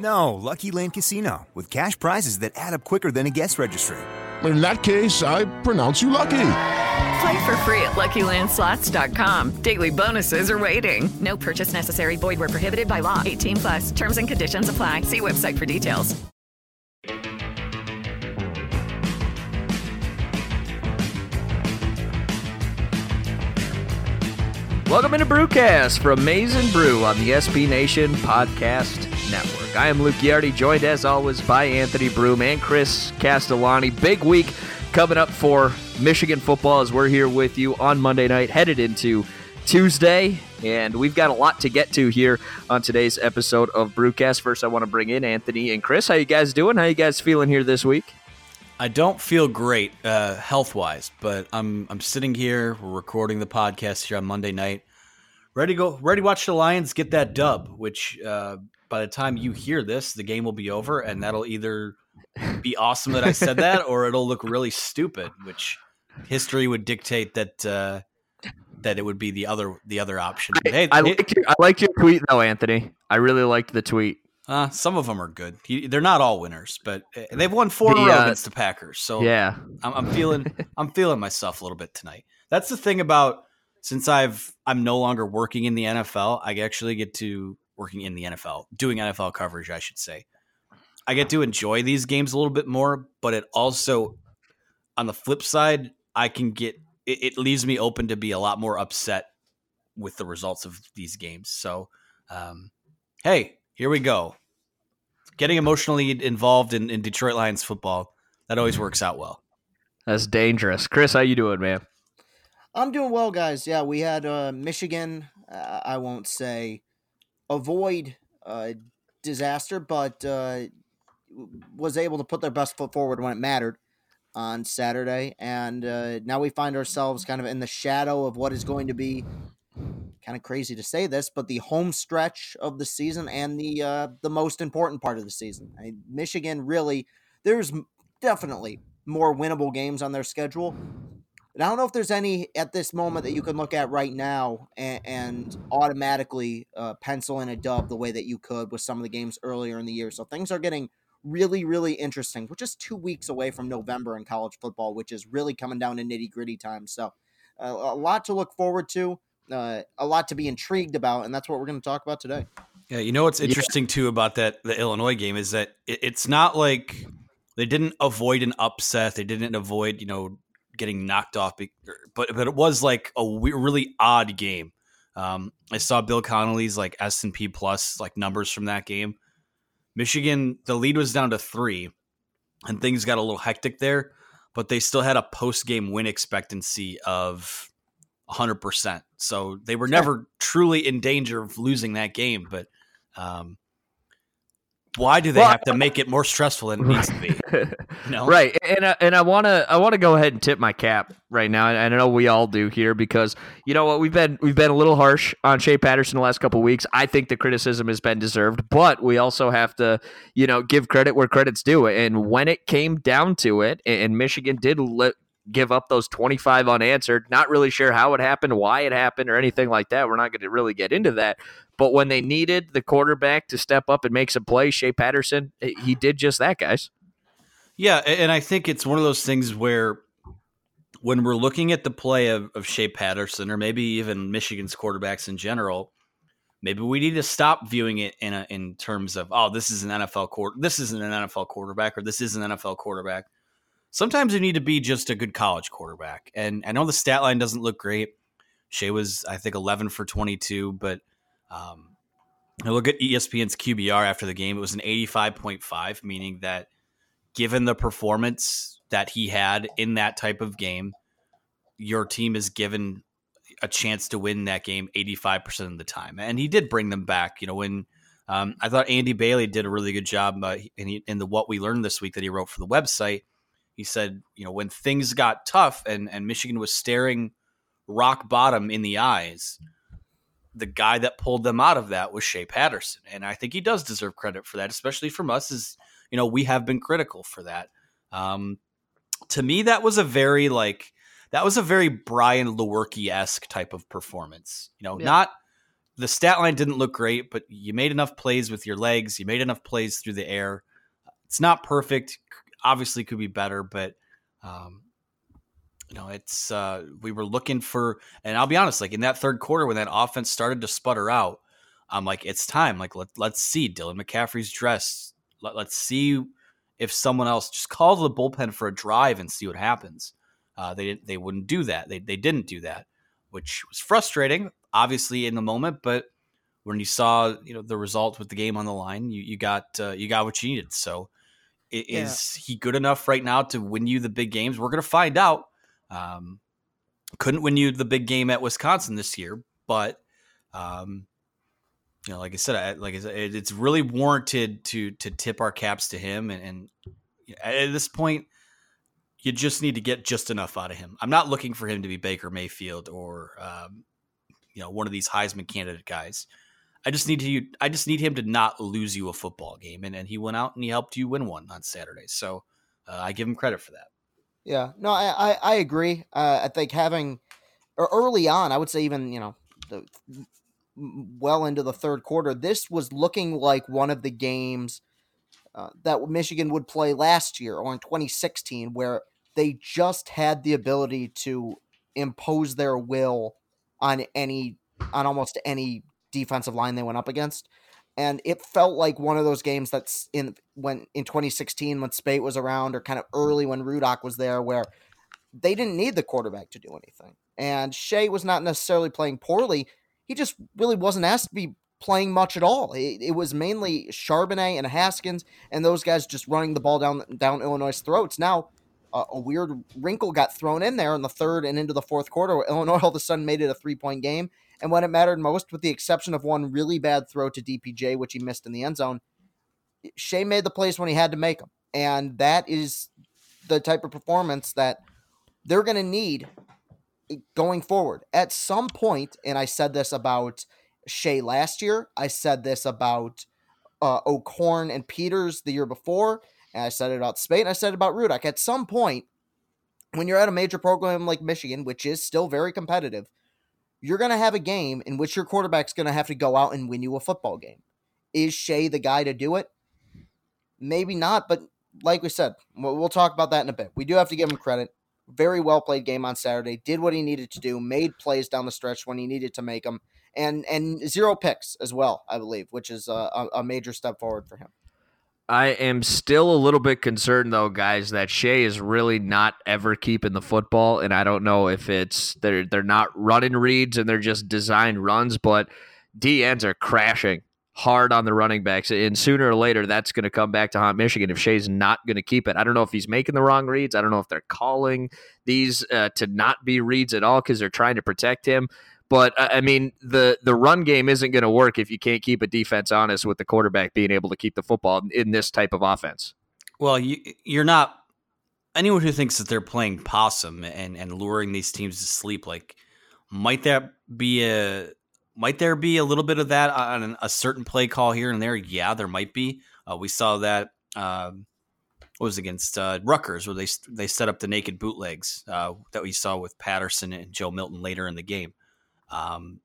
No, Lucky Land Casino, with cash prizes that add up quicker than a guest registry. In that case, I pronounce you lucky. Play for free at LuckyLandSlots.com. Daily bonuses are waiting. No purchase necessary. Void where prohibited by law. 18 plus. Terms and conditions apply. See website for details. Welcome into Brewcast from Maize and Brew on the SB Nation Podcast Network. I am Luke Yardy, joined as always by Anthony Broome and Chris Castellani. Big week coming up for Michigan football as we're here with you on Monday night, headed into Tuesday, and we've got a lot to get to here on today's episode of Brewcast. First, I want to bring in Anthony and Chris. How you guys doing? How you guys feeling here this week? I don't feel great uh, health wise, but I'm I'm sitting here. We're recording the podcast here on Monday night. Ready to go. Ready to watch the Lions get that dub. Which uh, by the time you hear this, the game will be over, and that'll either be awesome that I said that, or it'll look really stupid. Which history would dictate that uh, that it would be the other the other option. But hey, I hey- liked your, I liked your tweet though, Anthony. I really liked the tweet. uh, some of them are good. He, they're not all winners, but uh, they've won four The, uh, against the Packers. So Yeah, I'm, I'm feeling I'm feeling myself a little bit tonight. That's the thing about since I've I'm no longer working in the NFL, I actually get to working in the NFL, doing NFL coverage, I should say. I get to enjoy these games a little bit more, but it also on the flip side, I can get it, it leaves me open to be a lot more upset with the results of these games. So um, hey, here we go. Getting emotionally involved in, in Detroit Lions football, that always works out well. that's dangerous. Chris, how you doing, man? I'm doing well, guys. Yeah, we had uh, Michigan. Uh, I won't say avoid uh, disaster, but uh, was able to put their best foot forward when it mattered on Saturday. And uh, now we find ourselves kind of in the shadow of what is going to be kind of crazy to say this, but the home stretch of the season and the uh, the most important part of the season. I Michigan really, there's definitely more winnable games on their schedule. And I don't know if there's any at this moment that you can look at right now and, and automatically uh, pencil in a dub the way that you could with some of the games earlier in the year. So things are getting really, really interesting. We're just two weeks away from November in college football, which is really coming down to nitty gritty time. So uh, a lot to look forward to, uh, a lot to be intrigued about, and that's what we're going to talk about today. Yeah, you know what's interesting too about that the Illinois game is that it, it's not like they didn't avoid an upset. They didn't avoid you know getting knocked off, but but it was like a really odd game. Um, I saw Bill Connolly's like S and P plus like numbers from that game. Michigan, the lead was down to three, and things got a little hectic there, but they still had a post game win expectancy of 100%. So they were never truly in danger of losing that game. But um, why do they Well, have to make it more stressful than it needs to be? No, Right, uh, and I, and I want to I want to go ahead and tip my cap right now, and I know we all do here because you know what we've been we've been a little harsh on Shea Patterson the last couple of weeks. I think the criticism has been deserved, but we also have to you know give credit where credit's due. And when it came down to it, and Michigan did let, give up those 25 unanswered, not really sure how it happened, why it happened, or anything like that. We're not going to really get into that. But when they needed the quarterback to step up and make some plays, Shea Patterson, he did just that, guys. Yeah, and I think it's one of those things where when we're looking at the play of, of Shea Patterson or maybe even Michigan's quarterbacks in general, maybe we need to stop viewing it in a, in terms of oh this is an NFL quarter this isn't an NFL quarterback or this is an NFL quarterback. Sometimes you need to be just a good college quarterback. And I know the stat line doesn't look great. Shea was I think 11 for 22, but um, I look at ESPN's QBR after the game. It was an 85.5, meaning that given the performance that he had in that type of game, your team is given a chance to win that game 85% of the time. And he did bring them back. You know, when um, I thought Andy Bailey did a really good job uh, in, in the What We Learned this week that he wrote for the website. He said, you know, when things got tough and, and Michigan was staring rock bottom in the eyes, the guy that pulled them out of that was Shea Patterson. And I think he does deserve credit for that, especially from us as, you know, we have been critical for that. Um, to me, that was a very like that was a very Brian Lewerke esque type of performance. You know, Yeah. not the stat line didn't look great, but you made enough plays with your legs. You made enough plays through the air. It's not perfect. Obviously, could be better, but um, you know, it's uh, we were looking for, and I'll be honest, like in that third quarter when that offense started to sputter out, I'm like, it's time. Like let let's see Dylan McCaffrey's dress. Let, let's see if someone else just call the bullpen for a drive and see what happens. Uh, they. They wouldn't do that. They they didn't do that, which was frustrating, obviously in the moment. But when you saw you know the result with the game on the line, you you got uh, you got what you needed. So i- Yeah. is he good enough right now to win you the big games? We're gonna find out. Um, couldn't win you the big game at Wisconsin this year, but um, you know, like I said, I, like I said, it, it's really warranted to to tip our caps to him, and, and at this point, you just need to get just enough out of him. I'm not looking for him to be Baker Mayfield or um, you know one of these Heisman candidate guys. I just need to I just need him to not lose you a football game, and, and he went out and he helped you win one on Saturday. So uh, I give him credit for that. Yeah, no, I I, I agree. Uh, I think having or early on, I would say even you know the well into the third quarter, this was looking like one of the games uh, that Michigan would play last year or in 2016, where they just had the ability to impose their will on any on almost any defensive line they went up against. And it felt like one of those games that's in when in 2016 when Speight was around, or kind of early when Rudock was there, where they didn't need the quarterback to do anything. And Shea was not necessarily playing poorly. He just really wasn't asked to be playing much at all. It, it was mainly Charbonnet and Haskins and those guys just running the ball down down Illinois' throats. Now, uh, a weird wrinkle got thrown in there in the third and into the fourth quarter. Where Illinois all of a sudden made it a three point game. And when it mattered most, with the exception of one really bad throw to DPJ, which he missed in the end zone, Shea made the plays when he had to make them. And that is the type of performance that they're going to need going forward. At some point, and I said this about Shea last year, I said this about uh, O'Korn and Peters the year before, and I said it about Speight, and I said it about Rudock. At some point, when you're at a major program like Michigan, which is still very competitive, you're going to have a game in which your quarterback's going to have to go out and win you a football game. Is Shea the guy to do it? Maybe not, but like we said, we'll, talk about that in a bit. We do have to give him credit. Very well played game on Saturday. Did what he needed to do. Made plays down the stretch when he needed to make them, and and zero picks as well, I believe, which is a, a major step forward for him. I am still a little bit concerned, though, guys, that Shea is really not ever keeping the football, and I don't know if it's they're they're not running reads and they're just designed runs, but D ends are crashing hard on the running backs, and sooner or later that's going to come back to haunt Michigan if Shea's not going to keep it. I don't know if he's making the wrong reads. I don't know if they're calling these uh, to not be reads at all because they're trying to protect him. But I mean, the the run game isn't going to work if you can't keep a defense honest with the quarterback being able to keep the football in this type of offense. Well, you, you're not anyone who thinks that they're playing possum and and luring these teams to sleep. Like, might that be a might there be a little bit of that on a certain play call here and there? Yeah, there might be. Uh, we saw that. Um, what was against uh, Rutgers, where they they set up the naked bootlegs uh, that we saw with Patterson and Joe Milton later in the game. Um,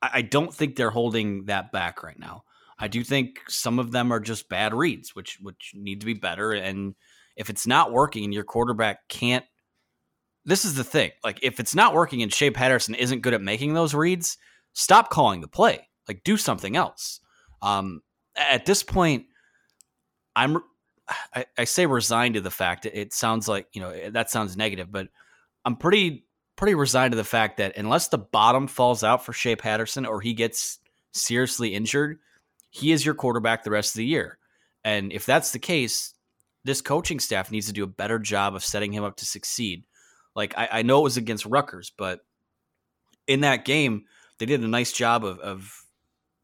I, I don't think they're holding that back right now. I do think some of them are just bad reads, which which need to be better. And if it's not working and your quarterback can't, this is the thing. Like if it's not working and Shea Patterson isn't good at making those reads, stop calling the play. Like do something else. Um, at this point, I'm I, I, say resigned to the fact it sounds like you know that sounds negative, but I'm pretty pretty resigned to the fact that unless the bottom falls out for Shea Patterson or he gets seriously injured, he is your quarterback the rest of the year. And if that's the case, this coaching staff needs to do a better job of setting him up to succeed. Like I, I know it was against Rutgers, but in that game, they did a nice job of, of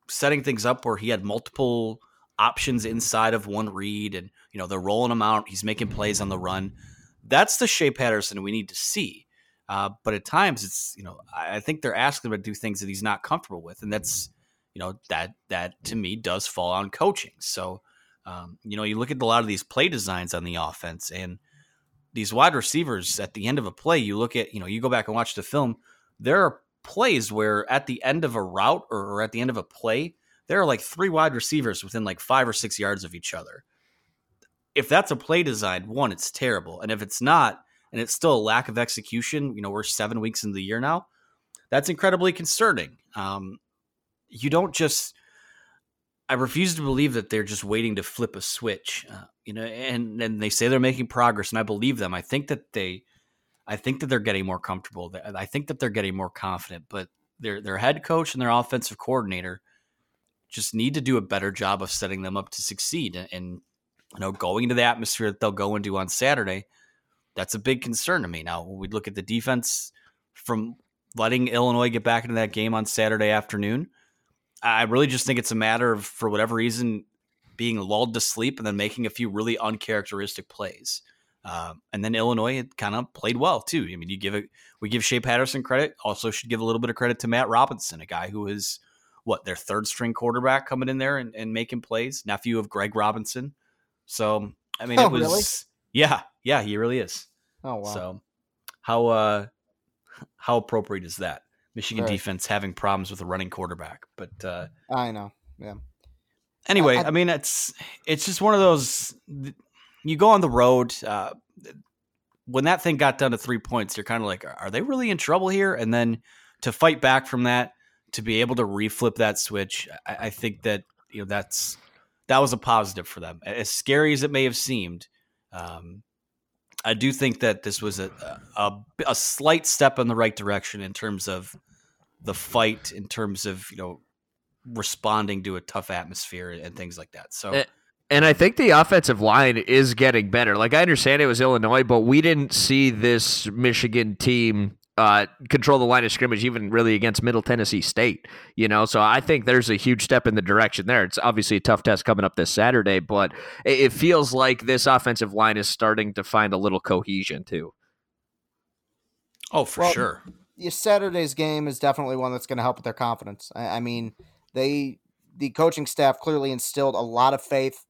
setting things up where he had multiple options inside of one read and you know they're rolling him out he's making plays on the run that's the Shea Patterson we need to see uh, but at times it's you know I think they're asking him to do things that he's not comfortable with and that's you know that that to me does fall on coaching so um, you know you look at a lot of these play designs on the offense and these wide receivers at the end of a play you look at you know you go back and watch the film there are plays where at the end of a route or, or at the end of a play there are like three wide receivers within like five or six yards of each other. If that's a play design, one, it's terrible. And if it's not, and it's still a lack of execution, you know, we're seven weeks into the year now, that's incredibly concerning. Um, you don't just, I refuse to believe that they're just waiting to flip a switch, uh, you know, and, and they say they're making progress, and I believe them. I think that they, I think that they're getting more comfortable. I think that they're getting more confident, but their their head coach and their offensive coordinator just need to do a better job of setting them up to succeed. And, and you know, going into the atmosphere that they'll go into on Saturday, that's a big concern to me. Now, when we look at the defense from letting Illinois get back into that game on Saturday afternoon, I really just think it's a matter of, for whatever reason, being lulled to sleep and then making a few really uncharacteristic plays. Uh, and then Illinois kind of played well too. I mean, you give it, we give Shea Patterson credit. Also, should give a little bit of credit to Matt Robinson, a guy who is what their third string quarterback coming in there and, and making plays, nephew of Greg Robinson. So I mean, oh, it was really? yeah, yeah, he really is. Oh wow. So how uh how appropriate is that? Michigan right. defense having problems with a running quarterback, but uh I know, yeah. Anyway, I, I, I mean, it's it's just one of those. You go on the road. Uh, when that thing got down to three points, you're kind of like, are they really in trouble here? And then to fight back from that, to be able to reflip that switch, I, I, think that you know that's that was a positive for them. As scary as it may have seemed, um, I do think that this was a, a a slight step in the right direction in terms of the fight, in terms of you know responding to a tough atmosphere and things like that. So. And I think the offensive line is getting better. Like I understand it was Illinois, but we didn't see this Michigan team uh, control the line of scrimmage, even really against Middle Tennessee State. You know, so I think there's a huge step in the direction there. It's obviously a tough test coming up this Saturday, but it feels like this offensive line is starting to find a little cohesion too. Oh, for well, sure. Saturday's game is definitely one that's going to help with their confidence. I, I mean, they the coaching staff clearly instilled a lot of faith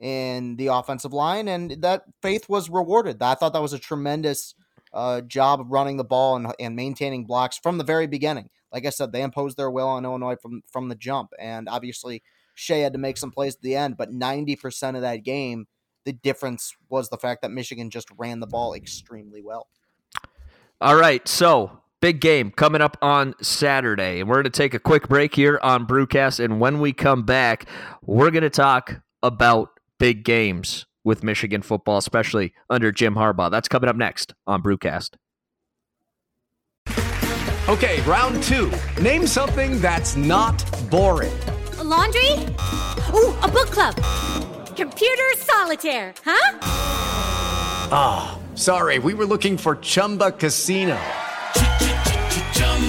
in the offensive line, and that faith was rewarded. I thought that was a tremendous uh, job of running the ball and, and maintaining blocks from the very beginning. Like I said, they imposed their will on Illinois from from the jump, and obviously Shea had to make some plays at the end. But ninety percent of that game, the difference was the fact that Michigan just ran the ball extremely well. All right, so big game coming up on Saturday, and we're going to take a quick break here on Brewcast, and when we come back, we're going to talk about big games with Michigan football, especially under Jim Harbaugh. That's coming up next on Brewcast. Okay, round two. Name something that's not boring. A laundry? Ooh, a book club. Computer solitaire, huh? Ah, oh, sorry, we were looking for Chumba Casino.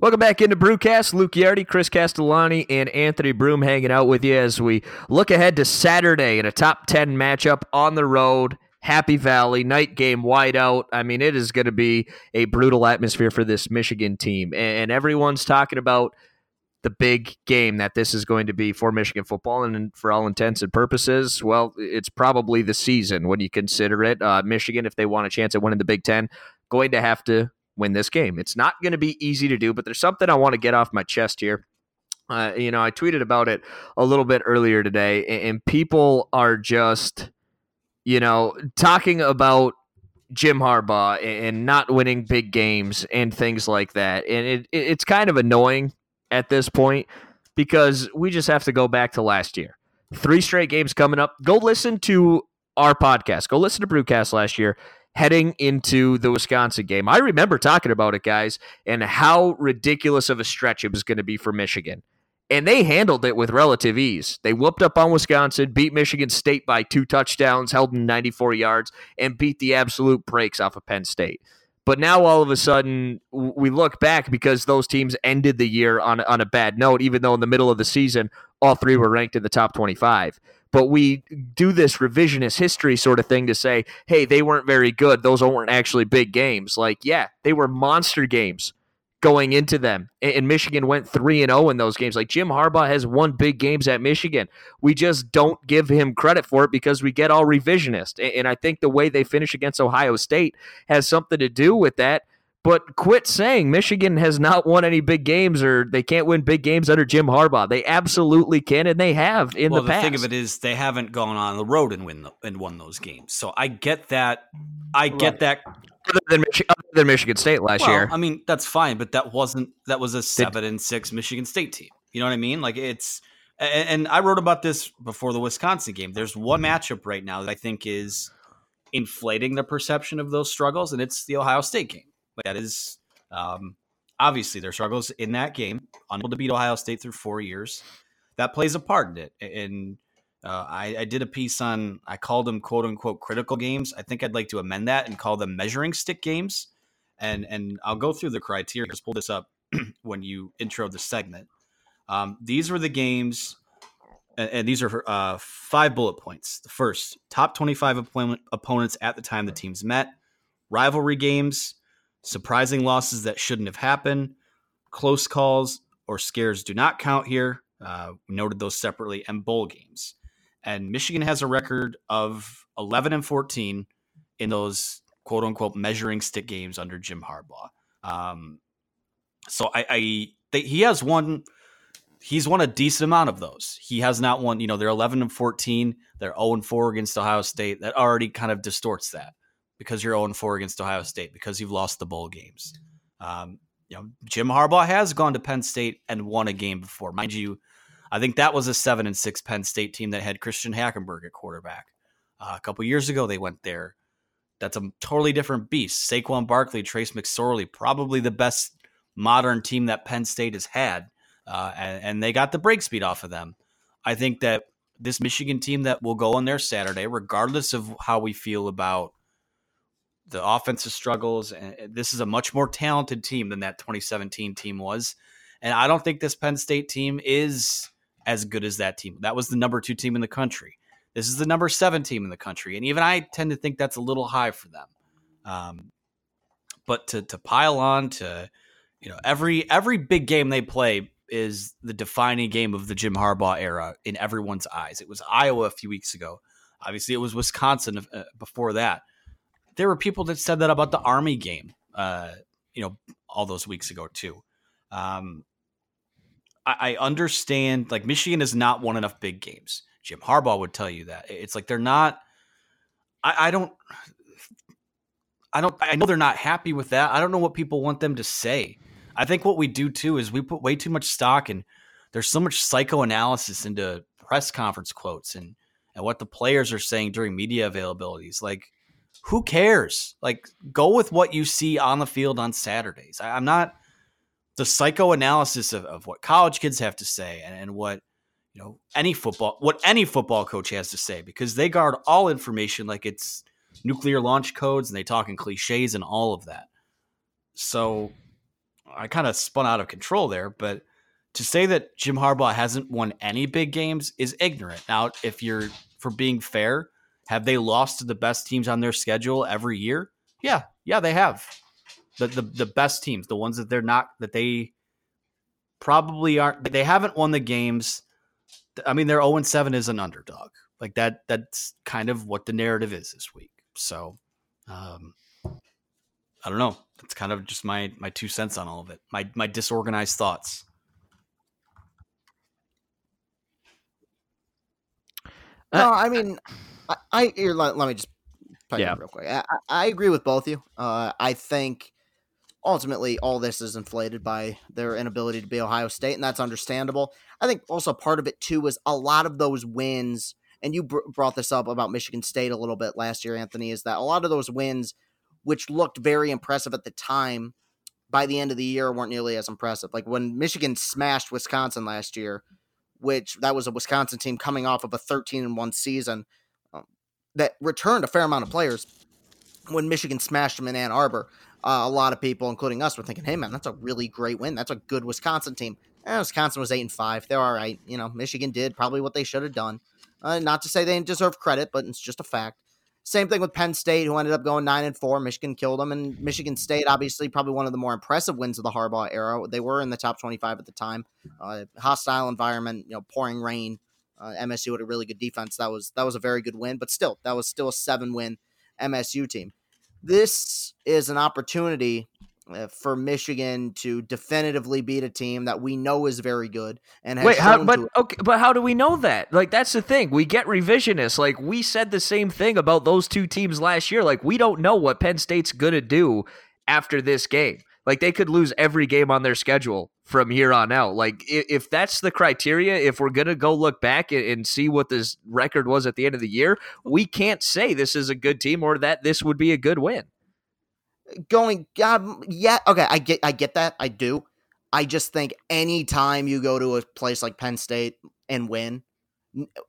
Welcome back into Brewcast. Luke Yardy, Chris Castellani, and Anthony Broome hanging out with you as we look ahead to Saturday in a top 10 matchup on the road. Happy Valley, night game, wide out. I mean, it is going to be a brutal atmosphere for this Michigan team. And everyone's talking about the big game that this is going to be for Michigan football. And for all intents and purposes, well, it's probably the season when you consider it. Uh, Michigan, if they want a chance at winning the Big Ten, going to have to win this game. It's not going to be easy to do, but there's something I want to get off my chest here. Uh, you know, I tweeted about it a little bit earlier today, and, people are just, you know, talking about Jim Harbaugh and not winning big games and things like that. And it, it's kind of annoying at this point because we just have to go back to last year. Three straight games coming up. Go listen to our podcast. Go listen to Brewcast last year heading into the Wisconsin game. I remember talking about it, guys, and how ridiculous of a stretch it was going to be for Michigan. And they handled it with relative ease. They whooped up on Wisconsin, beat Michigan State by two touchdowns, held them 94 yards, and beat the absolute brakes off of Penn State. But now all of a sudden, we look back because those teams ended the year on, on a bad note, even though in the middle of the season, all three were ranked in the top 25 but we do this revisionist history sort of thing to say, hey, they weren't very good. Those weren't actually big games. Like, yeah, they were monster games going into them. And Michigan went 3 and 0 in those games. Like Jim Harbaugh has won big games at Michigan. We just don't give him credit for it because we get all revisionist. And I think the way they finish against Ohio State has something to do with that. But quit saying Michigan has not won any big games or they can't win big games under Jim Harbaugh. They absolutely can, and they have in well, the past. The thing of it is, they haven't gone on the road and win the, and won those games. So I get that. I get that. Other than, Michi- other than Michigan State last well, year, I mean that's fine, but that wasn't that was a seven and six Michigan State team. You know what I mean? Like it's and, and I wrote about this before the Wisconsin game. There's one mm-hmm. matchup right now that I think is inflating the perception of those struggles, and it's the Ohio State game. Like that is um, obviously, their struggles in that game, unable to beat Ohio State through four years, that plays a part in it. And uh, I, I, did a piece on, I called them quote unquote critical games. I think I'd like to amend that and call them measuring stick games. And and I'll go through the criteria. Just pull this up when you intro the segment. Um, these were the games, and, and these are uh, five bullet points. The first, top 25 opponent, opponents at the time the teams met, rivalry games, Surprising losses that shouldn't have happened. Close calls or scares do not count here. Uh, we noted those separately, and bowl games. And Michigan has a record of 11 and 14 in those quote unquote measuring stick games under Jim Harbaugh. Um, so I, I they, he has won. He's won a decent amount of those. He has not won. You know, they're 11 and 14. They're 0 and 4 against Ohio State. That already kind of distorts that because you're 0 4 against Ohio State, because you've lost the bowl games. Um, you know, Jim Harbaugh has gone to Penn State and won a game before. Mind you, I think that was a 7 and 6 Penn State team that had Christian Hackenberg at quarterback. Uh, a couple years ago, they went there. That's a totally different beast. Saquon Barkley, Trace McSorley, probably the best modern team that Penn State has had. Uh, and, and they got the break speed off of them. I think that this Michigan team that will go on there Saturday, regardless of how we feel about the offensive struggles. And this is a much more talented team than that 2017 team was. And I don't think this Penn State team is as good as that team. That was the number two team in the country. This is the number seven team in the country. And even I tend to think that's a little high for them. Um, but to, to pile on to, you know, every every big game they play is the defining game of the Jim Harbaugh era in everyone's eyes. It was Iowa a few weeks ago. Obviously, it was Wisconsin uh, before that there were people that said that about the Army game, uh, you know, all those weeks ago too. Um, I, I understand like Michigan has not won enough big games. Jim Harbaugh would tell you that. It's like they're not. I, I don't. I don't. I know they're not happy with that. I don't know what people want them to say. I think what we do too is we put way too much stock and there's so much psychoanalysis into press conference quotes and and what the players are saying during media availabilities. Like, who cares? Like, go with what you see on the field on Saturdays. I, am not the psychoanalysis of, of what college kids have to say and, and what you know any football what any football coach has to say because they guard all information like it's nuclear launch codes and they talk in cliches and all of that. So I kind of spun out of control there, but to say that Jim Harbaugh hasn't won any big games is ignorant. Now, if you're for being fair, have they lost to the best teams on their schedule every year? Yeah, yeah, they have. The the, the best teams, the ones that they're not that they probably aren't they haven't won the games. I mean, their 0 7 is an underdog. Like that that's kind of what the narrative is this week. So um I don't know. That's kind of just my my two cents on all of it. My my disorganized thoughts. No, I mean, I, I here, let, let me just yeah. real quick. I, I, agree with both of you. Uh, I think ultimately all this is inflated by their inability to be Ohio State, and that's understandable. I think also part of it too was a lot of those wins, and you br- brought this up about Michigan State a little bit last year, Anthony, is that a lot of those wins, which looked very impressive at the time, by the end of the year weren't nearly as impressive. Like when Michigan smashed Wisconsin last year, which that was a Wisconsin team coming off of a 13 and 1 season that returned a fair amount of players when Michigan smashed them in Ann Arbor. Uh, a lot of people, including us, were thinking, "Hey, man, that's a really great win. That's a good Wisconsin team." Eh, Wisconsin was eight and five. They're all right. You know, Michigan did probably what they should have done. Uh, not to say they didn't deserve credit, but it's just a fact. Same thing with Penn State, who ended up going nine and four. Michigan killed them, and Michigan State, obviously, probably one of the more impressive wins of the Harbaugh era. They were in the top twenty-five at the time. Uh, hostile environment, you know, pouring rain. Uh, MSU had a really good defense. That was that was a very good win, but still, that was still a seven-win MSU team. This is an opportunity uh, for Michigan to definitively beat a team that we know is very good and wait, how, but okay, but how do we know that? Like that's the thing. We get revisionists. Like we said the same thing about those two teams last year. Like we don't know what Penn State's gonna do after this game. Like they could lose every game on their schedule from here on out. Like if, that's the criteria, if we're gonna go look back and, see what this record was at the end of the year, we can't say this is a good team or that this would be a good win. Going um, yeah okay i get i get that. I do. I just think anytime you go to a place like penn state and win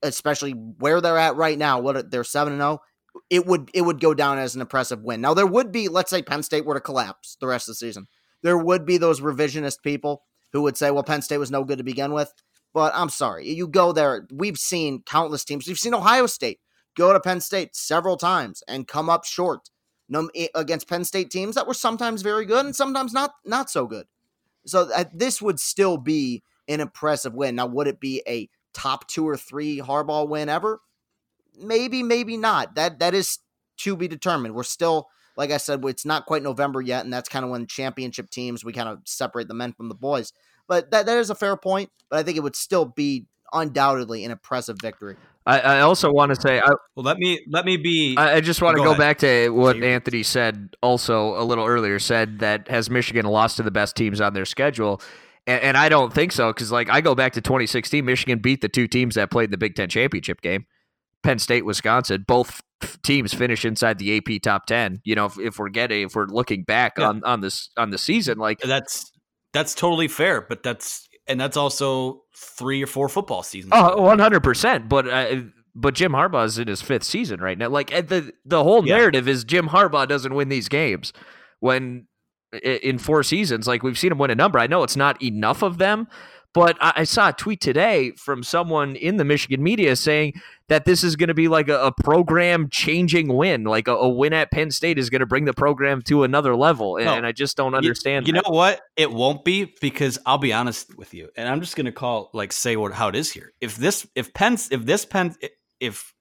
especially where they're at right now what they're 7 and 0 it would it would go down as an impressive win now there would be let's say penn state were to collapse the rest of the season there would be those revisionist people who would say well penn state was no good to begin with but i'm sorry you go there we've seen countless teams we've seen ohio state go to penn state several times and come up short against Penn State teams that were sometimes very good and sometimes not not so good. So uh, this would still be an impressive win. Now, would it be a top two or three Harbaugh win ever? Maybe, maybe not. That that is to be determined. We're still, like I said, it's not quite November yet, and that's kind of when championship teams we kind of separate the men from the boys. But that, that is a fair point. But I think it would still be undoubtedly an impressive victory. I, I also want to say, I, well, let me let me be. I, I just want to go, go back to what Anthony said also a little earlier. Said that has Michigan lost to the best teams on their schedule, and, and I don't think so because like I go back to 2016, Michigan beat the two teams that played the Big Ten championship game, Penn State, Wisconsin. Both teams finish inside the AP top ten. You know, if, if we're getting if we're looking back yeah. on on this on the season, like that's that's totally fair, but that's and that's also three or four football seasons. Oh, one hundred percent. But uh, but Jim Harbaugh is in his fifth season right now. Like the the whole yeah. narrative is Jim Harbaugh doesn't win these games when in four seasons. Like we've seen him win a number. I know it's not enough of them, but I, I saw a tweet today from someone in the Michigan media saying that this is going to be like a, a program changing win. Like a, a, win at Penn State is going to bring the program to another level. And, no, and I just don't understand. You, you know what? It won't be because I'll be honest with you, and I'm just going to call like say what how it is here. If this if Penn if this Penn if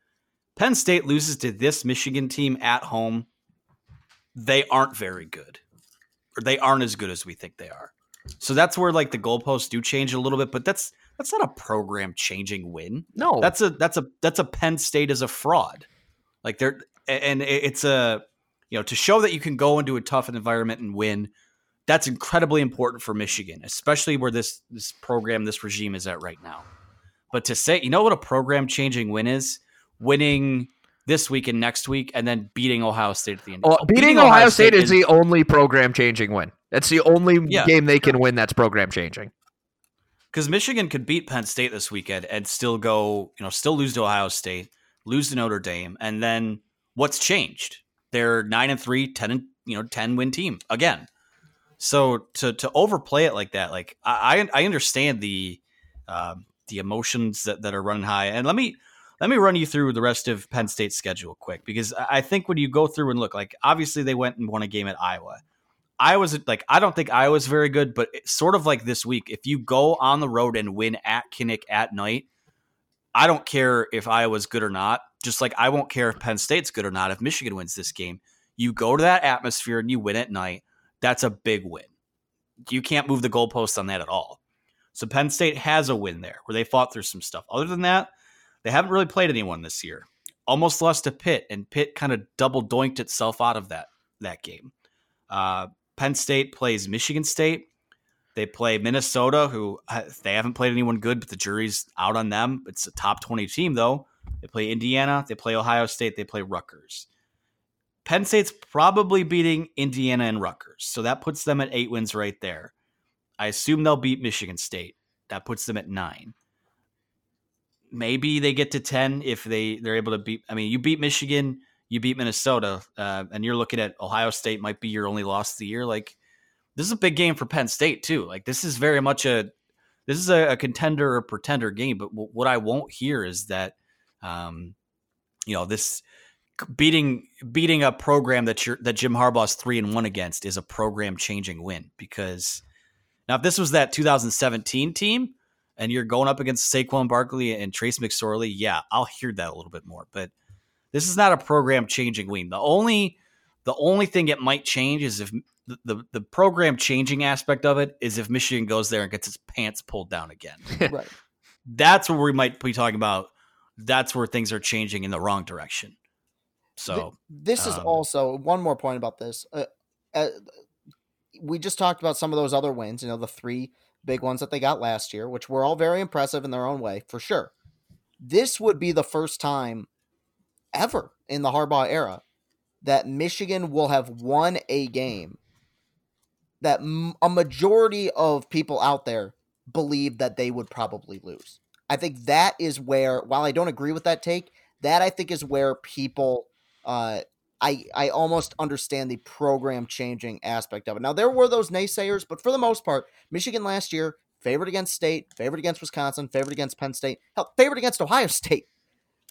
Penn State loses to this Michigan team at home, they aren't very good, or they aren't as good as we think they are. So that's where like the goalposts do change a little bit, but that's that's not a program changing win. No, that's a that's a that's a Penn State as a fraud. Like they're and it's a you know to show that you can go into a tough environment and win. That's incredibly important for Michigan, especially where this this program this regime is at right now. But to say, you know what a program changing win is? Winning this week and next week, and then beating Ohio State at the end. Well, beating, beating, Ohio, Ohio State, State, is the only program changing win. That's the only yeah. game they can win that's program changing. Because Michigan could beat Penn State this weekend and still go, you know, still lose to Ohio State, lose to Notre Dame, and then what's changed? They're nine and three, 10 and you know, 10 win team again. So to to overplay it like that, like I I understand the uh, the emotions that, that are running high. And let me let me run you through the rest of Penn State's schedule quick because I think when you go through and look, like obviously they went and won a game at Iowa. Iowa's like I don't think Iowa's very good, but sort of like this week, if you go on the road and win at Kinnick at night, I don't care if Iowa's good or not. Just like I won't care if Penn State's good or not. If Michigan wins this game, you go to that atmosphere and you win at night. That's a big win. You can't move the goalposts on that at all. So Penn State has a win there where they fought through some stuff. Other than that, they haven't really played anyone this year. Almost lost to Pitt, and Pitt kind of double doinked itself out of that that game. Uh, Penn State plays Michigan State. They play Minnesota, who uh, they haven't played anyone good, but the jury's out on them. It's a top 20 team, though. They play Indiana, they play Ohio State, they play Rutgers. Penn State's probably beating Indiana and Rutgers. So that puts them at eight wins right there. I assume they'll beat Michigan State. That puts them at nine. Maybe they get to 10 if they, they're able to beat. I mean, you beat Michigan, you beat Minnesota, uh, and you're looking at Ohio State might be your only loss of the year. Like, this is a big game for Penn State, too. Like, this is very much a. This is a, a contender or pretender game, but w- what I won't hear is that um, you know, this beating beating a program that you're that Jim Harbaugh's three and one against is a program changing win because now if this was that 2017 team and you're going up against Saquon Barkley and Trace McSorley, yeah, I'll hear that a little bit more. But this is not a program changing win. The only the only thing it might change is if the, the, the program changing aspect of it is if Michigan goes there and gets its pants pulled down again. right. That's where we might be talking about that's where things are changing in the wrong direction. So this is um, also one more point about this. Uh, uh, we just talked about some of those other wins. You know, the three big ones that they got last year, which were all very impressive in their own way, for sure. This would be the first time ever in the Harbaugh era that Michigan will have won a game that a majority of people out there believe that they would probably lose. I think that is where, while I don't agree with that take, that I think is where people, uh, I I almost understand the program changing aspect of it. Now there were those naysayers, but for the most part, Michigan last year favored against State, favored against Wisconsin, favored against Penn State, hell, favored against Ohio State.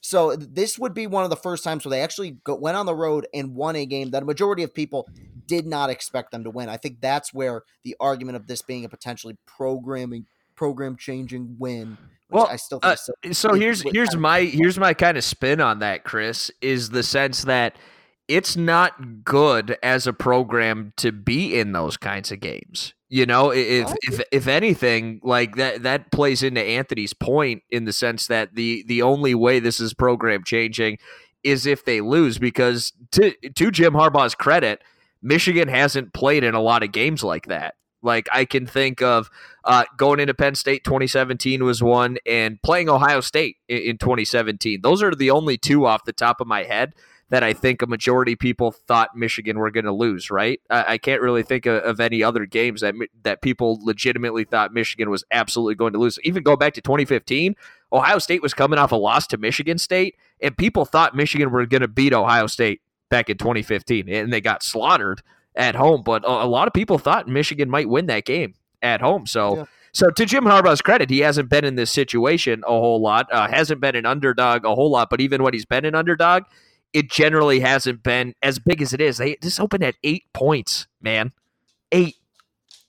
So this would be one of the first times where they actually go, went on the road and won a game that a majority of people did not expect them to win. I think that's where the argument of this being a potentially programming program changing win well, I still uh, so. so here's here's my here's my kind of spin on that, Chris, is the sense that it's not good as a program to be in those kinds of games. You know, if if if anything, like that that plays into Anthony's point in the sense that the the only way this is program changing is if they lose because to to Jim Harbaugh's credit, Michigan hasn't played in a lot of games like that. Like I can think of uh, going into Penn State 2017 was one, and playing Ohio State in, in 2017. Those are the only two off the top of my head that I think a majority of people thought Michigan were going to lose. Right? I, I, can't really think of, of, any other games that that people legitimately thought Michigan was absolutely going to lose. Even go back to 2015, Ohio State was coming off a loss to Michigan State, and people thought Michigan were going to beat Ohio State back in 2015, and they got slaughtered at home. But a, lot of people thought Michigan might win that game at home. So. Yeah. So to Jim Harbaugh's credit, he hasn't been in this situation a whole lot. Uh, hasn't been an underdog a whole lot. But even when he's been an underdog, it generally hasn't been as big as it is. They just opened at eight points, man. Eight.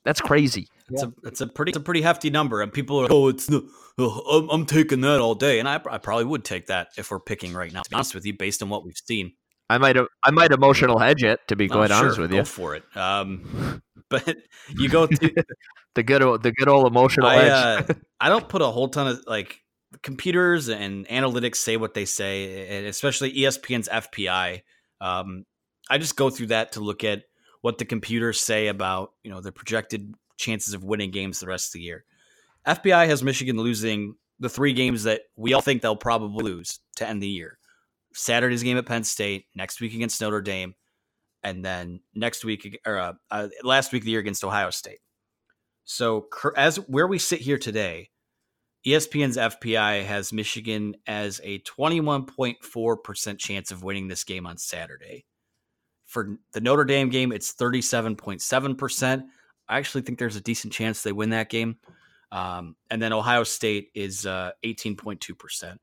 That's crazy. It's a it's a pretty it's a pretty hefty number, and people are oh it's no, oh, I'm, I'm taking that all day, and I, I probably would take that if we're picking right now. To be honest with you, based on what we've seen. I might I might emotional hedge it to be Oh, quite sure, honest with go you. for it. Um, but you go through the good old, the good old emotional I, edge. uh, I don't put a whole ton of like computers and analytics say what they say, especially ESPN's FPI. Um, I just go through that to look at what the computers say about you know the projected chances of winning games the rest of the year. FPI has Michigan losing the three games that we all think they'll probably lose to end the year. Saturday's game at Penn State, next week against Notre Dame, and then next week or uh, uh, last week of the year against Ohio State. So as where we sit here today, ESPN's FPI has Michigan as a 21.4% chance of winning this game on Saturday. For the Notre Dame game, it's 37.7%. I actually think there's a decent chance they win that game. Um, and then Ohio State is uh, 18.2%.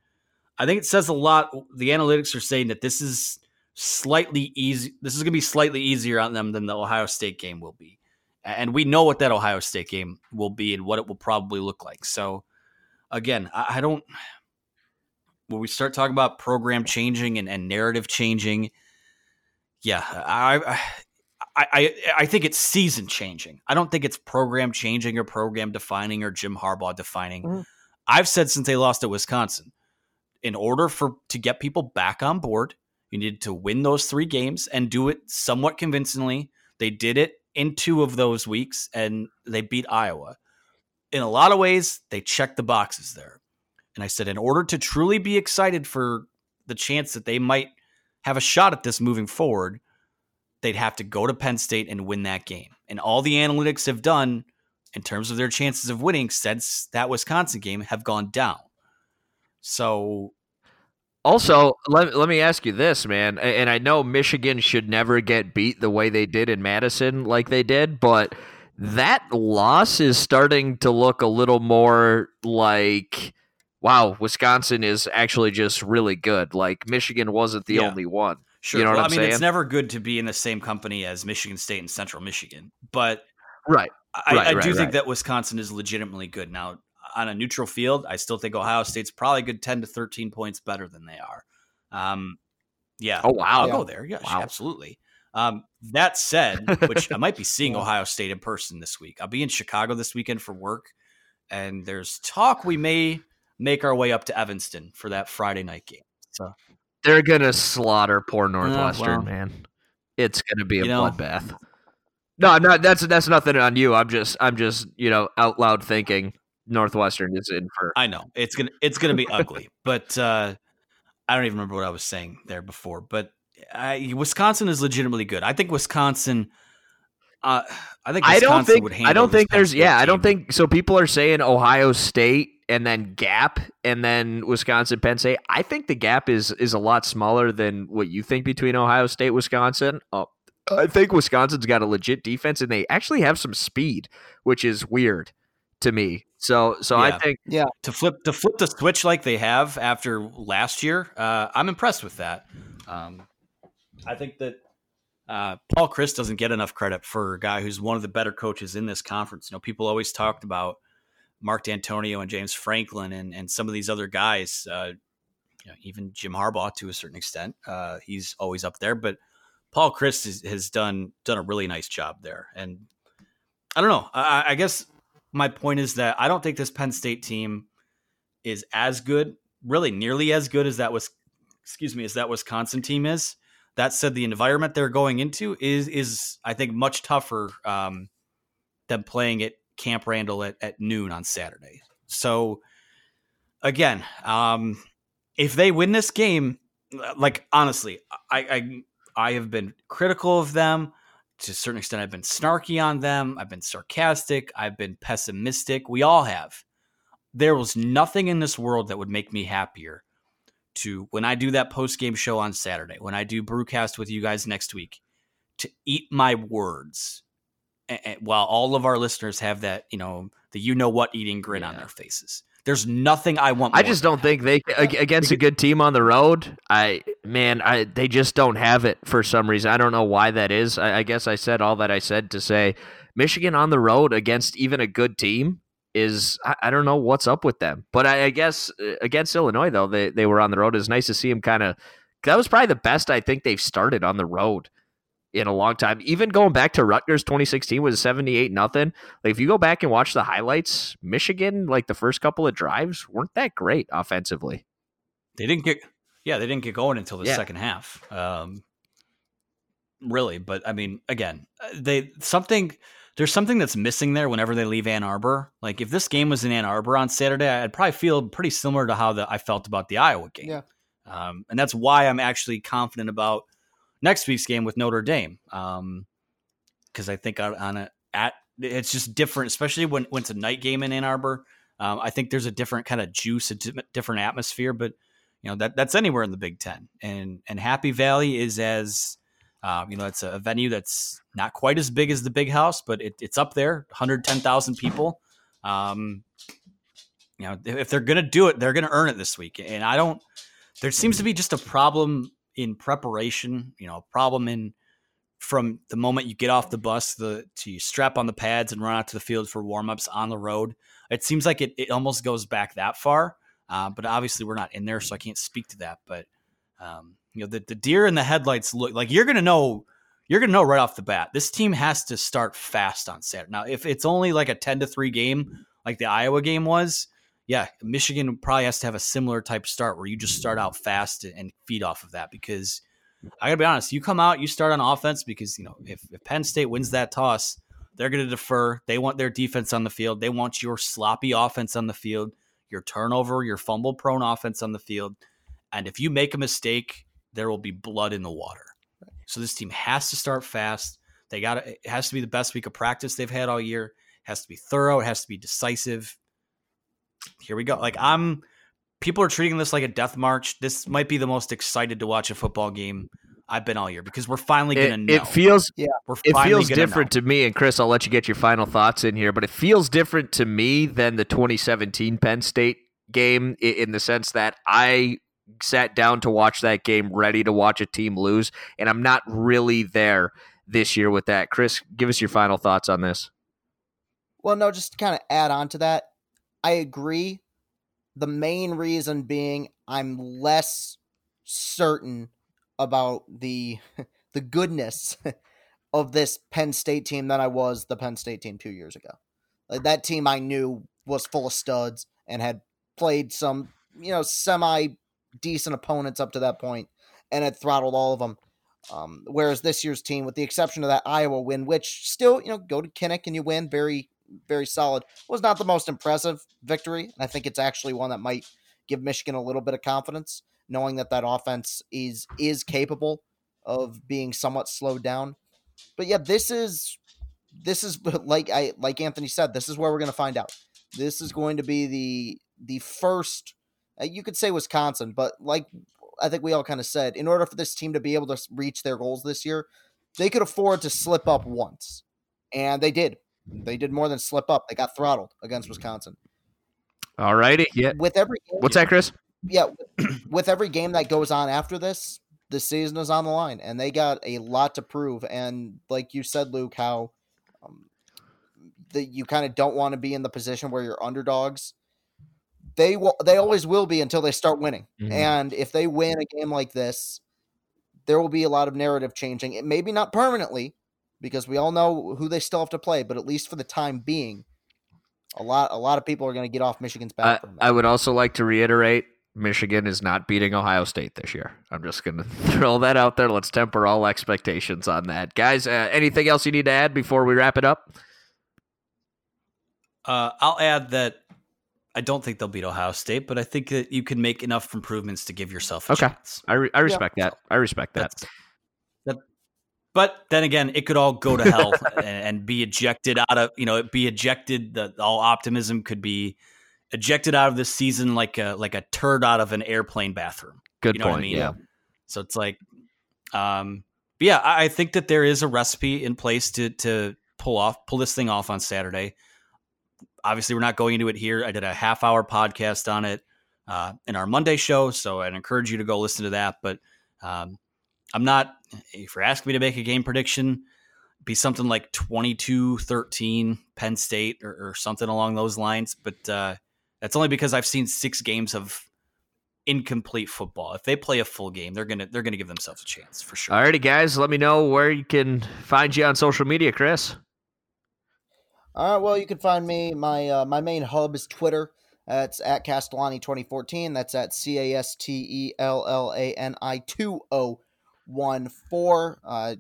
I think it says a lot. The analytics are saying that this is slightly easy. This is going to be slightly easier on them than the Ohio State game will be. And we know what that Ohio State game will be and what it will probably look like. So, again, I, I don't. When we start talking about program changing and, and narrative changing, yeah, I, I, I, I think it's season changing. I don't think it's program changing or program defining or Jim Harbaugh defining. Mm-hmm. I've said since they lost at Wisconsin, in order for to get people back on board, you needed to win those three games and do it somewhat convincingly. They did it in two of those weeks, and they beat Iowa. In a lot of ways, they checked the boxes there. And I said, in order to truly be excited for the chance that they might have a shot at this moving forward, they'd have to go to Penn State and win that game. And all the analytics have done in terms of their chances of winning since that Wisconsin game have gone down. So Also, let, let me ask you this, man. And I know Michigan should never get beat the way they did in Madison, like they did, but that loss is starting to look a little more like, wow, Wisconsin is actually just really good. Like Michigan wasn't the Yeah. only one. Sure. You know what I'm I mean, saying? it's never good to be in the same company as Michigan State and Central Michigan, but right. I, Right, I right, do think that Wisconsin is legitimately good. Now, on a neutral field, I still think Ohio State's probably a good 10 to 13 points better than they are. Um, yeah. Oh, wow. I'll Yeah. go there. Yeah, Wow. absolutely. Um, that said, which I might be seeing Ohio State in person this week. I'll be in Chicago this weekend for work, and there's talk we may make our way up to Evanston for that Friday night game. So They're going to slaughter poor Northwestern, well. man. It's going to be a You know- bloodbath. No, I'm not. That's that's nothing on you. I'm just I'm just you know out loud thinking Northwestern is in for. I know it's gonna it's gonna be ugly, but uh, I don't even remember what I was saying there before. But I, Wisconsin is legitimately good. I think Wisconsin. Uh, I think I don't think would I don't think Penn there's State yeah I don't think so. People are saying Ohio State and then Gap and then Wisconsin Penn State. I think the gap is is a lot smaller than what you think between Ohio State Wisconsin. Uh, I think Wisconsin's got a legit defense and they actually have some speed, which is weird to me. So so I think yeah to flip to flip the switch like they have after last year. Uh, I'm impressed with that. Um, I think that uh, Paul Chryst doesn't get enough credit for a guy who's one of the better coaches in this conference. You know, people always talked about Mark Dantonio and James Franklin and and some of these other guys. Uh, you know, even Jim Harbaugh to a certain extent. Uh, he's always up there, but Paul Chryst has, has done done a really nice job there. And I don't know. I, I guess my point is that I don't think this Penn State team is as good, really nearly as good as that was. Excuse me, as that Wisconsin team is. That said, the environment they're going into is is I think much tougher um, than playing at Camp Randall at, at noon on Saturday. So again, um, if they win this game, like honestly, I, I I have been critical of them to a certain extent. I've been snarky on them. I've been sarcastic. I've been pessimistic. We all have. There was nothing in this world that would make me happier to when I do that post game show on Saturday, when I do Brewcast with you guys next week, to eat my words, a- a- while all of our listeners have that you know the you know what eating grin on their faces. There's nothing I want. I just than don't think they against a good team on the road. I man, I they just don't have it for some reason. I don't know why that is. I, I guess I said all that I said to say Michigan on the road against even a good team is I, I don't know what's up with them. But I, I guess uh, against Illinois though they they were on the road. It's nice to see them kind of that was probably the best I think they've started on the road in a long time. Even going back to Rutgers 2016 was 78 nothing. Like if you go back and watch the highlights, Michigan like the first couple of drives weren't that great offensively. They didn't get yeah, they didn't get going until the Yeah. second half. Um really, but I mean, again, uh, they something there's something that's missing there whenever they leave Ann Arbor. Like if this game was in Ann Arbor on Saturday, I'd probably feel pretty similar to how the, I felt about the Iowa game. Yeah. Um, and that's why I'm actually confident about next week's game with Notre Dame. Um, because I think on, on a at it's just different, especially when when it's a night game in Ann Arbor. Um, I think there's a different kind of juice, a di- different atmosphere. But you know that that's anywhere in the Big Ten, and and Happy Valley is as uh, you know it's a venue that's not quite as big as the Big House, but it, it's up there, 110,000 people. Um, you know if they're gonna do it, they're gonna earn it this week, and I don't. There seems to be just a problem in preparation. You know, a problem in from the moment you get off the bus the to you strap on the pads and run out to the field for warmups on the road. It seems like it, it almost goes back that far. Uh, but obviously we're not in there, so I can't speak to that. But um, you know, the, the deer in the headlights look like you're gonna know you're gonna know right off the bat. This team has to start fast on Saturday. Now, if it's only like a ten to three game, like the Iowa game was, yeah, Michigan probably has to have a similar type start where you just start out fast and feed off of that because I gotta be honest, you come out, you start on offense because you know if, if Penn State wins that toss, they're gonna defer. They want their defense on the field. They want your sloppy offense on the field, your turnover, your fumble prone offense on the field. And if you make a mistake, there will be blood in the water. So this team has to start fast. They got it has to be the best week of practice they've had all year. It has to be thorough. It has to be decisive. Here we go. Like I'm people are treating this like a death march. This might be the most excited to watch a football game I've been all year because we're finally gonna know. it feels Yeah. we're it feels gonna know. different to me and Chris I'll let you get your final thoughts in here but it feels different to me than the 2017 Penn State game in the sense that I sat down to watch that game ready to watch a team lose and I'm not really there this year with that Chris give us your final thoughts on this Well, no, just to kind of add on to that, I agree. The main reason being I'm less certain about the the goodness of this Penn State team than I was the Penn State team two years ago. Like that team I knew was full of studs and had played some, you know, semi decent opponents up to that point and had throttled all of them. Um, whereas this year's team, with the exception of that Iowa win, which still, you know, go to Kinnick and you win, very, very solid, was not the most impressive victory. And I think it's actually one that might give Michigan a little bit of confidence, knowing that that offense is is capable of being somewhat slowed down. But yeah, this is this is like I like Anthony said, this is where we're going to find out. This is going to be the the first you could say Wisconsin, but like I think we all kind of said, in order for this team to be able to reach their goals this year, they could afford to slip up once. And they did. They did more than slip up. They got throttled against Wisconsin. all righty yeah With every game, what's that Chris yeah, with every game that goes on after this, the season is on the line, and they got a lot to prove. And like you said, Luke, how um, that you kind of don't want to be in the position where you're underdogs. They will. They always will be until they start winning. Mhm. And if they win a game like this, there will be a lot of narrative changing. It maybe not permanently, because we all know who they still have to play. But at least for the time being, a lot a lot of people are going to get off Michigan's back. I, from that. I would also like to reiterate Michigan is not beating Ohio State this year. I'm just going to throw that out there. Let's temper all expectations on that. Guys, uh, anything else you need to add before we wrap it up? Uh, I'll add that I don't think they'll beat Ohio State, but I think that you can make enough improvements to give yourself a Okay. chance. I, re- I respect that. I respect that. That's- that, but then again, it could all go to hell and, and be ejected out of you know be ejected. The all optimism could be ejected out of this season like a like a turd out of an airplane bathroom. Good you know what I point, mean? yeah. So it's like, um, but yeah, I, I think that there is a recipe in place to to pull off pull this thing off on Saturday. Obviously, we're not going into it here. I did a half hour podcast on it uh, in our Monday show, so I'd encourage you to go listen to that. But um, I'm not. If you're asking me to make a game prediction, be something like 22-13 Penn State or, or something along those lines. But uh, that's only because I've seen six games of incomplete football. If they play a full game, they're gonna they're gonna give themselves a chance for sure. Alrighty, guys, let me know where you can find you on social media, Chris. All right. Well, you can find me. My uh, my main hub is Twitter. That's at Castellani twenty fourteen. That's at C A S T E L L A N I two O one four. Uh,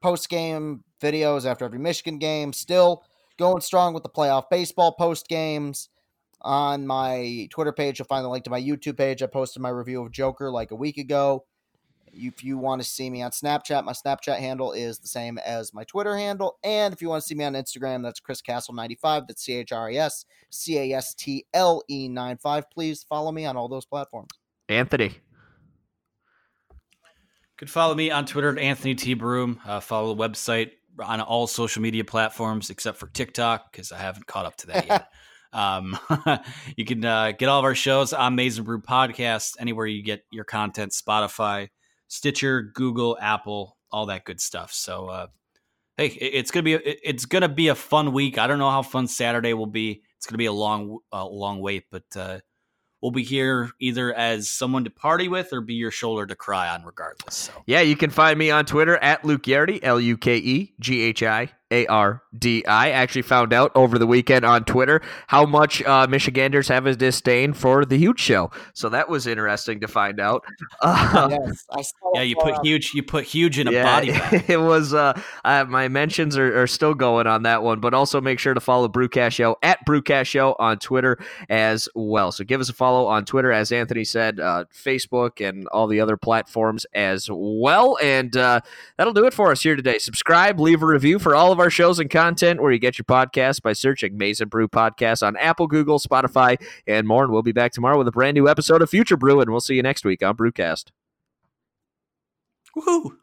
post game videos after every Michigan game. Still going strong with the playoff baseball post games. On my Twitter page, you'll find the link to my YouTube page. I posted my review of Joker like a week ago. If you want to see me on Snapchat, my Snapchat handle is the same as my Twitter handle. And if you want to see me on Instagram, that's Chris Castle95. That's C H R I S C A S T L E 95. Please follow me on all those platforms. Anthony. You could follow me on Twitter at Anthony T. Broome. Uh, follow the website on all social media platforms except for TikTok because I haven't caught up to that yet. um, you can uh, get all of our shows on Maize n Brew Podcast anywhere you get your content, Spotify, Stitcher, Google, Apple, all that good stuff. So, uh, hey, it's gonna be it's gonna be a fun week. I don't know how fun Saturday will be. It's gonna be a long, uh, long wait, but uh, we'll be here either as someone to party with or be your shoulder to cry on, regardless. So, yeah, you can find me on Twitter at Luke Ghiardi, L U K E G H I a R D I. Actually, found out over the weekend on Twitter how much uh, Michiganders have a disdain for the Huge Show. So that was interesting to find out. Uh, yes, I saw yeah, you put huge. You put huge in a yeah, body bag. It was. Uh, uh, my mentions are, are still going on that one, but also make sure to follow Brewcast Show at Brewcast Show on Twitter as well. So give us a follow on Twitter, as Anthony said, uh, Facebook, and all the other platforms as well. And uh, that'll do it for us here today. Subscribe, leave a review for all of our shows and content where you get your podcasts by searching Maize n Brew Podcast on Apple, Google, Spotify, and more. And we'll be back tomorrow with a brand new episode of Future Brew, and we'll see you next week on Brewcast. Woohoo!